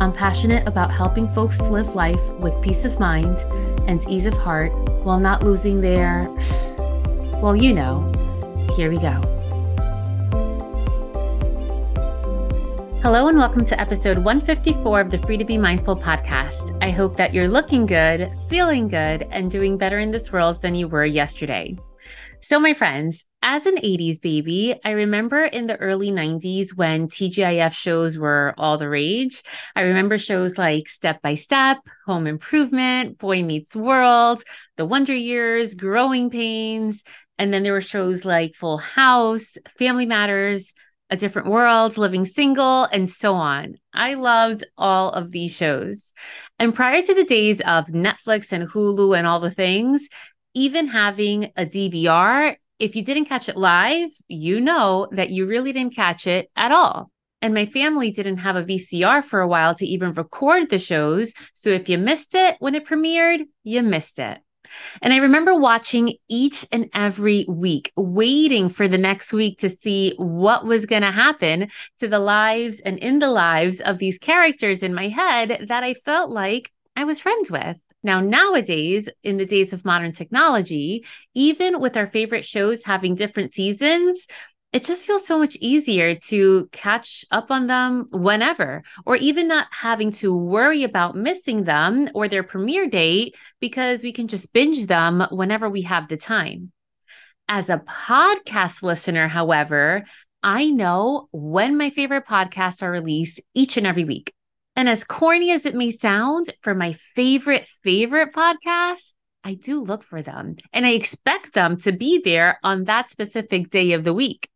I'm passionate about helping folks live life with peace of mind and ease of heart while not losing their, well, you know. Here we go. Hello, and welcome to episode 154 of the Free to Be Mindful podcast. I hope that you're looking good, feeling good, and doing better in this world than you were yesterday. So, my friends, as an 80s baby, I remember in the early 90s when TGIF shows were all the rage. I remember shows like Step by Step, Home Improvement, Boy Meets World, The Wonder Years, Growing Pains. And then there were shows like Full House, Family Matters, A Different World, Living Single, and so on. I loved all of these shows. And prior to the days of Netflix and Hulu and all the things, even having a DVR if you didn't catch it live, you know that you really didn't catch it at all. And my family didn't have a VCR for a while to even record the shows. So if you missed it when it premiered, you missed it. And I remember watching each and every week, waiting for the next week to see what was going to happen to the lives and in the lives of these characters in my head that I felt like I was friends with. Now, nowadays, in the days of modern technology, even with our favorite shows having different seasons, it just feels so much easier to catch up on them whenever, or even not having to worry about missing them or their premiere date because we can just binge them whenever we have the time. As a podcast listener, however, I know when my favorite podcasts are released each and every week. And as corny as it may sound, for my favorite, favorite podcasts, I do look for them and I expect them to be there on that specific day of the week.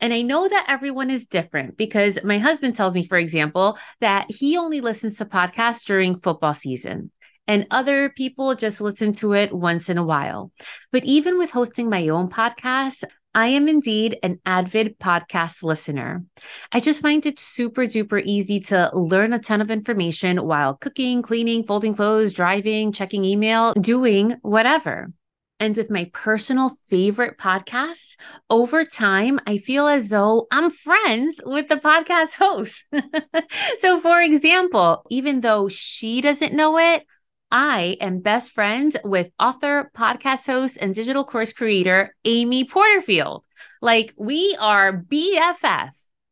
And I know that everyone is different because my husband tells me, for example, that he only listens to podcasts during football season. And other people just listen to it once in a while. But even with hosting my own podcast, I am indeed an avid podcast listener. I just find it super duper easy to learn a ton of information while cooking, cleaning, folding clothes, driving, checking email, doing whatever. And with my personal favorite podcasts, over time, I feel as though I'm friends with the podcast host. so, for example, even though she doesn't know it, I am best friends with author, podcast host, and digital course creator Amy Porterfield. Like we are BFF.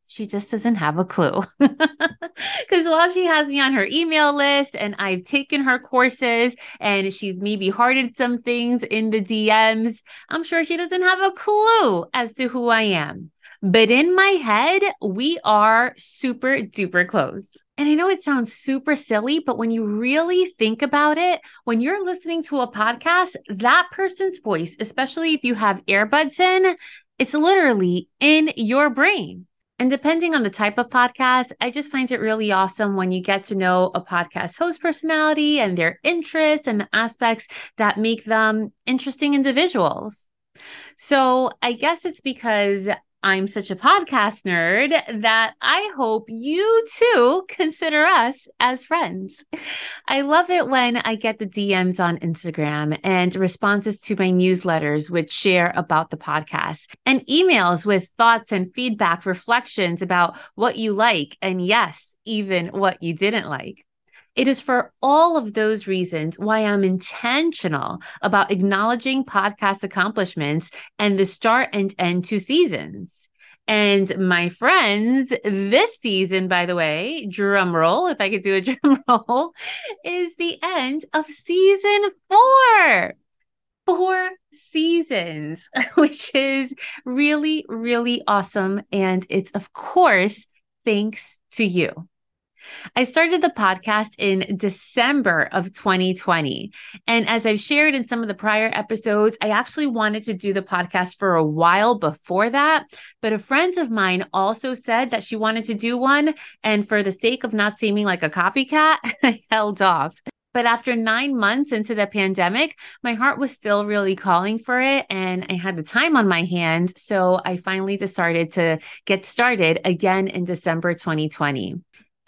She just doesn't have a clue. Because while she has me on her email list and I've taken her courses and she's maybe hearted some things in the DMs, I'm sure she doesn't have a clue as to who I am. But in my head, we are super duper close. And I know it sounds super silly, but when you really think about it, when you're listening to a podcast, that person's voice, especially if you have earbuds in, it's literally in your brain. And depending on the type of podcast, I just find it really awesome when you get to know a podcast host personality and their interests and the aspects that make them interesting individuals. So I guess it's because I'm such a podcast nerd that I hope you too consider us as friends. I love it when I get the DMs on Instagram and responses to my newsletters, which share about the podcast, and emails with thoughts and feedback, reflections about what you like, and yes, even what you didn't like. It is for all of those reasons why I'm intentional about acknowledging podcast accomplishments and the start and end to seasons. And my friends, this season, by the way, drum roll, if I could do a drum roll, is the end of season four. Four seasons, which is really, really awesome. And it's, of course, thanks to you. I started the podcast in December of 2020. And as I've shared in some of the prior episodes, I actually wanted to do the podcast for a while before that. But a friend of mine also said that she wanted to do one. And for the sake of not seeming like a copycat, I held off. But after nine months into the pandemic, my heart was still really calling for it. And I had the time on my hands. So I finally decided to get started again in December 2020.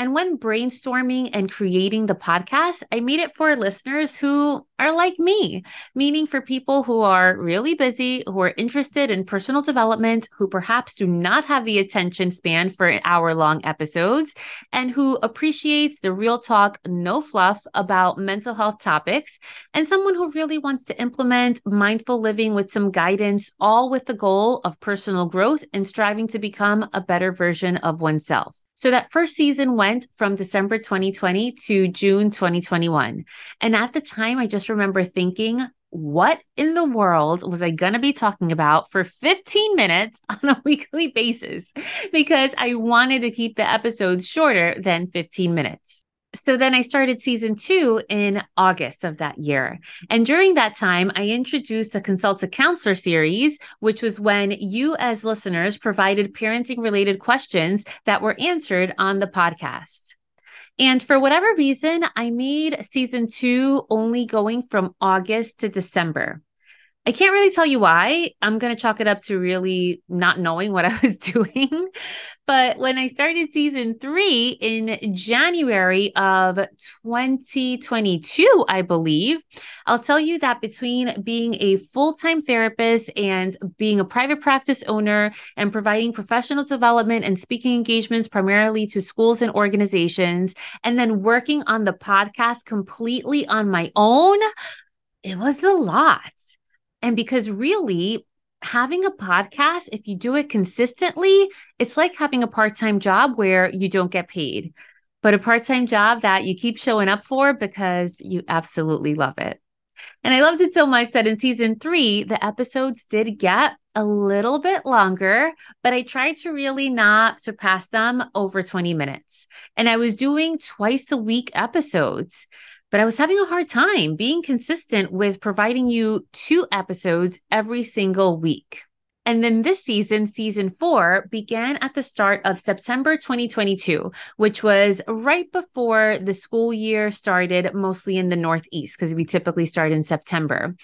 And when brainstorming and creating the podcast, I made it for listeners who are like me, meaning for people who are really busy, who are interested in personal development, who perhaps do not have the attention span for hour long episodes, and who appreciates the real talk, no fluff about mental health topics, and someone who really wants to implement mindful living with some guidance, all with the goal of personal growth and striving to become a better version of oneself. So that first season went from December 2020 to June 2021. And at the time, I just remember thinking, what in the world was I going to be talking about for 15 minutes on a weekly basis? Because I wanted to keep the episodes shorter than 15 minutes so then I started season two in August of that year. And during that time, I introduced a consult a counselor series, which was when you, as listeners, provided parenting related questions that were answered on the podcast. And for whatever reason, I made season two only going from August to December. I can't really tell you why. I'm going to chalk it up to really not knowing what I was doing. But when I started season three in January of 2022, I believe, I'll tell you that between being a full time therapist and being a private practice owner and providing professional development and speaking engagements primarily to schools and organizations, and then working on the podcast completely on my own, it was a lot. And because really, having a podcast, if you do it consistently, it's like having a part time job where you don't get paid, but a part time job that you keep showing up for because you absolutely love it. And I loved it so much that in season three, the episodes did get a little bit longer, but I tried to really not surpass them over 20 minutes. And I was doing twice a week episodes but I was having a hard time being consistent with providing you two episodes every single week. And then this season, season four, began at the start of September 2022, which was right before the school year started, mostly in the Northeast, because we typically start in September.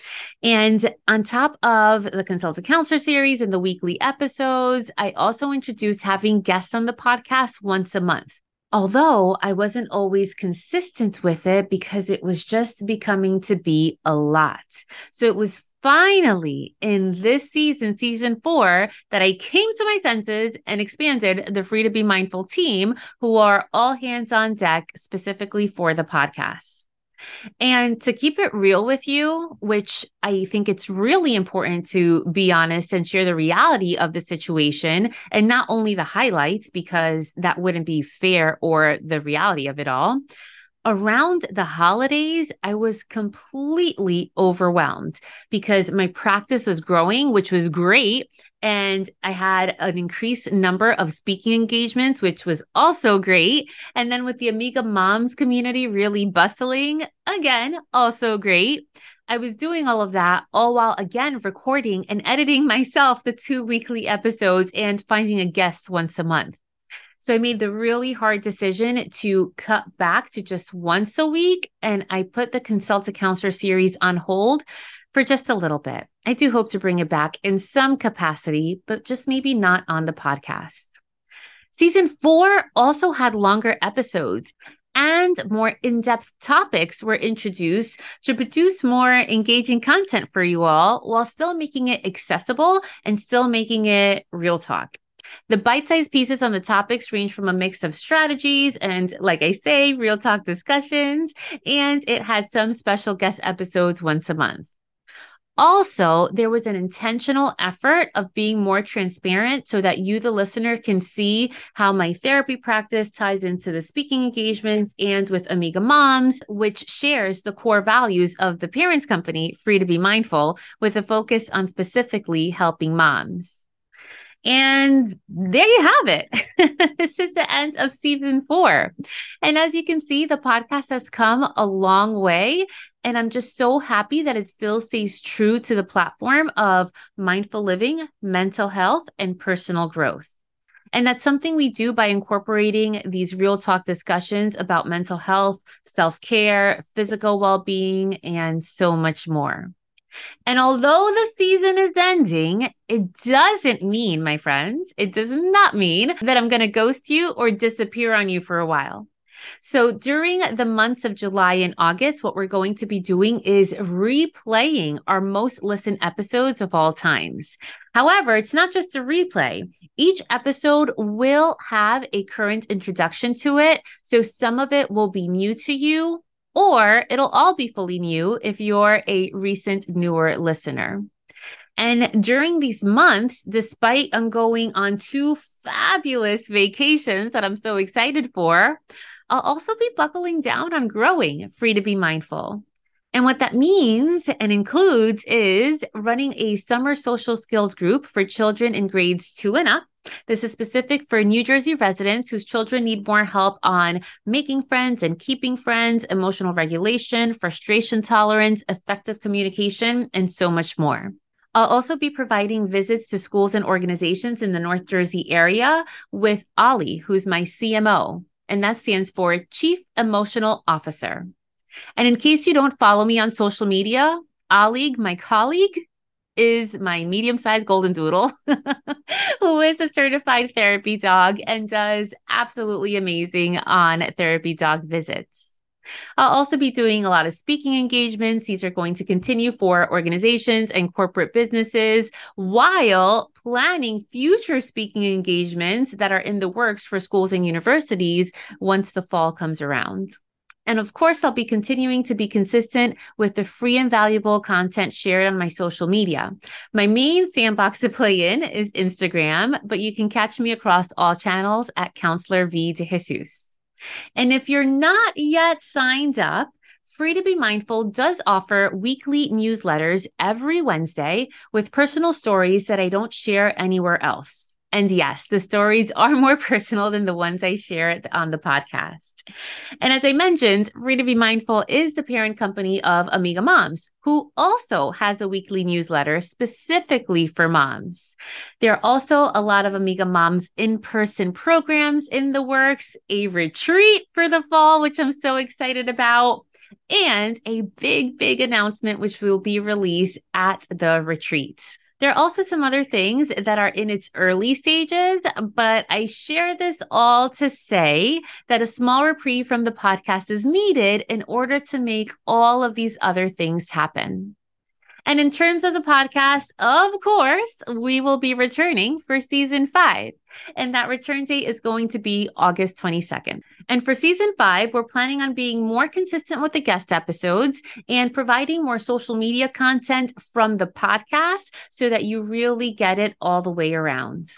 And on top of the Consult a Counselor series and the weekly episodes, I also introduced having guests on the podcast once a month although I wasn't always consistent with it because it was just becoming to be a lot. So it was finally in this season, season four, that I came to my senses and expanded the Free to Be Mindful team, who are all hands on deck specifically for the podcast. And to keep it real with you, which I think it's really important to be honest and share the reality of the situation and not only the highlights, because that wouldn't be fair or the reality of it all around the holidays, I was completely overwhelmed because my practice was growing, which was great. And I had an increased number of speaking engagements, which was also great. And then with the Amiga Moms community really bustling, again, also great. I was doing all of that all while again recording and editing myself the two weekly episodes and finding a guest once a month. So I made the really hard decision to cut back to just once a week. And I put the Consult a Counselor series on hold for just a little bit. I do hope to bring it back in some capacity, but just maybe not on the podcast. Season four also had longer episodes and more in depth topics were introduced to produce more engaging content for you all while still making it accessible and still making it real talk. The bite sized pieces on the topics range from a mix of strategies and, like I say, real talk discussions, and it had some special guest episodes once a month. Also, there was an intentional effort of being more transparent so that you, the listener, can see how my therapy practice ties into the speaking engagements and with Amiga Moms, which shares the core values of the parents company, Free to Be Mindful, with a focus on specifically helping moms. And there you have it. this is the end of season four. And as you can see, the podcast has come a long way. And I'm just so happy that it still stays true to the platform of mindful living, mental health, and personal growth. And that's something we do by incorporating these real talk discussions about mental health, self care, physical well being, and so much more. And although the season is ending, it doesn't mean, my friends, it does not mean that I'm going to ghost you or disappear on you for a while. So during the months of July and August, what we're going to be doing is replaying our most listened episodes of all times. However, it's not just a replay. Each episode will have a current introduction to it. So some of it will be new to you, or it'll all be fully new if you're a recent newer listener. And during these months, despite I'm going on two fabulous vacations that I'm so excited for, I'll also be buckling down on growing free to be mindful. And what that means and includes is running a summer social skills group for children in grades two and up. This is specific for New Jersey residents whose children need more help on making friends and keeping friends, emotional regulation, frustration tolerance, effective communication, and so much more. I'll also be providing visits to schools and organizations in the North Jersey area with Ollie, who's my CMO, and that stands for Chief Emotional Officer. And in case you don't follow me on social media, Ollie, my colleague, is my medium sized golden doodle, who is a certified therapy dog and does absolutely amazing on therapy dog visits. I'll also be doing a lot of speaking engagements. These are going to continue for organizations and corporate businesses while planning future speaking engagements that are in the works for schools and universities once the fall comes around. And of course, I'll be continuing to be consistent with the free and valuable content shared on my social media. My main sandbox to play in is Instagram, but you can catch me across all channels at Counselor V de Jesus. And if you're not yet signed up, Free to Be Mindful does offer weekly newsletters every Wednesday with personal stories that I don't share anywhere else. And yes, the stories are more personal than the ones I share on the podcast. And as I mentioned, to Be Mindful is the parent company of Amiga Moms, who also has a weekly newsletter specifically for moms. There are also a lot of Amiga Moms in person programs in the works, a retreat for the fall, which I'm so excited about and a big, big announcement, which will be released at the retreat. There are also some other things that are in its early stages, but I share this all to say that a small reprieve from the podcast is needed in order to make all of these other things happen. And in terms of the podcast, of course, we will be returning for season five. And that return date is going to be August 22nd. And for season five, we're planning on being more consistent with the guest episodes and providing more social media content from the podcast so that you really get it all the way around.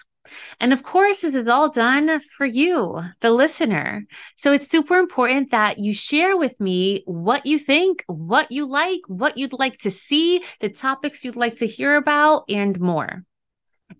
And of course, this is all done for you, the listener. So it's super important that you share with me what you think, what you like, what you'd like to see, the topics you'd like to hear about, and more.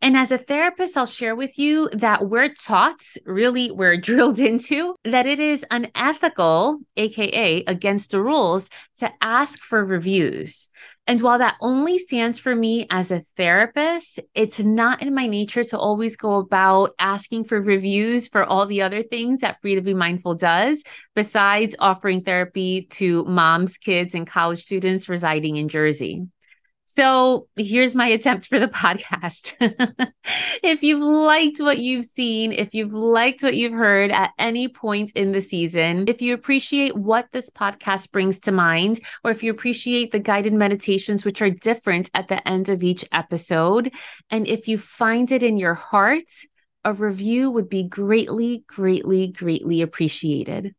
And as a therapist, I'll share with you that we're taught, really, we're drilled into that it is unethical, AKA against the rules, to ask for reviews. And while that only stands for me as a therapist, it's not in my nature to always go about asking for reviews for all the other things that Free to Be Mindful does, besides offering therapy to moms, kids, and college students residing in Jersey. So here's my attempt for the podcast. if you've liked what you've seen, if you've liked what you've heard at any point in the season, if you appreciate what this podcast brings to mind, or if you appreciate the guided meditations, which are different at the end of each episode, and if you find it in your heart, a review would be greatly, greatly, greatly appreciated.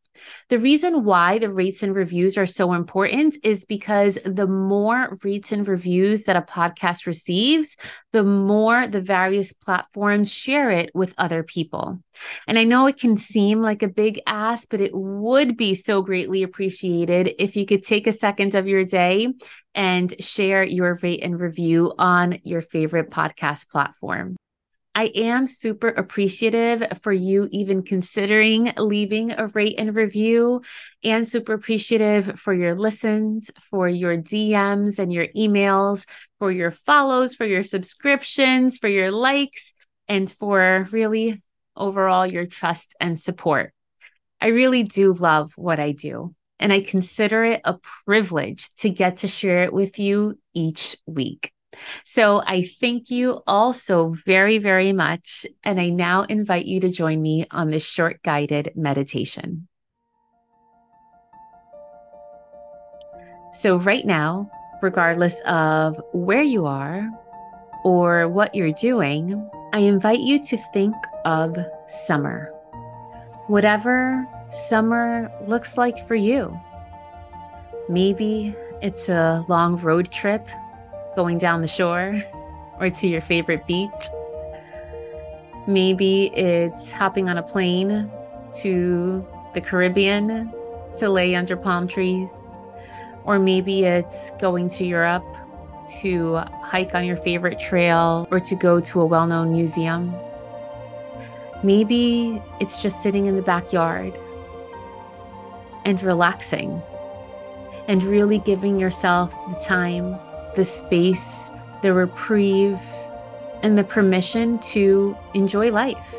The reason why the rates and reviews are so important is because the more rates and reviews that a podcast receives, the more the various platforms share it with other people. And I know it can seem like a big ask, but it would be so greatly appreciated if you could take a second of your day and share your rate and review on your favorite podcast platform. I am super appreciative for you even considering leaving a rate and review, and super appreciative for your listens, for your DMs and your emails, for your follows, for your subscriptions, for your likes, and for really overall your trust and support. I really do love what I do, and I consider it a privilege to get to share it with you each week. So I thank you all so very, very much. And I now invite you to join me on this short guided meditation. So, right now, regardless of where you are or what you're doing, I invite you to think of summer. Whatever summer looks like for you. Maybe it's a long road trip going down the shore or to your favorite beach. Maybe it's hopping on a plane to the Caribbean to lay under palm trees. Or maybe it's going to Europe to hike on your favorite trail or to go to a well known museum. Maybe it's just sitting in the backyard and relaxing and really giving yourself the time the space, the reprieve, and the permission to enjoy life.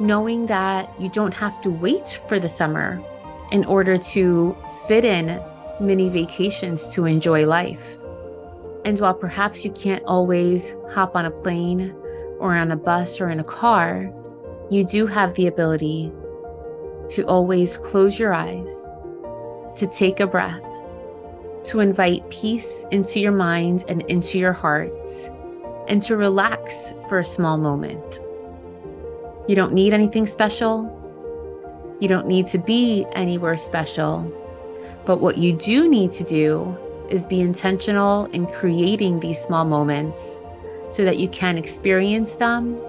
Knowing that you don't have to wait for the summer in order to fit in many vacations to enjoy life. And while perhaps you can't always hop on a plane or on a bus or in a car, you do have the ability to always close your eyes, to take a breath, to invite peace into your minds and into your hearts, and to relax for a small moment. You don't need anything special. You don't need to be anywhere special. But what you do need to do is be intentional in creating these small moments so that you can experience them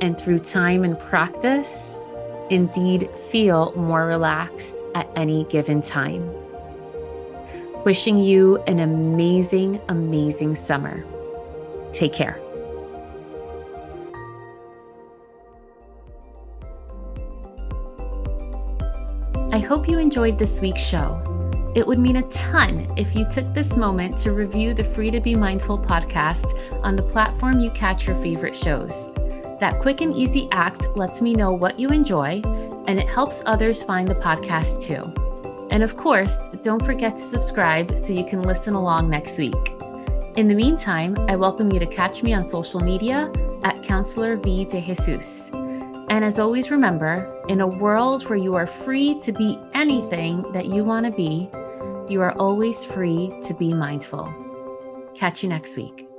and through time and practice, indeed feel more relaxed at any given time. Wishing you an amazing, amazing summer. Take care. I hope you enjoyed this week's show. It would mean a ton if you took this moment to review the Free to Be Mindful podcast on the platform you catch your favorite shows. That quick and easy act lets me know what you enjoy, and it helps others find the podcast too. And of course, don't forget to subscribe so you can listen along next week. In the meantime, I welcome you to catch me on social media at Counselor V de Jesus. And as always, remember in a world where you are free to be anything that you want to be, you are always free to be mindful. Catch you next week.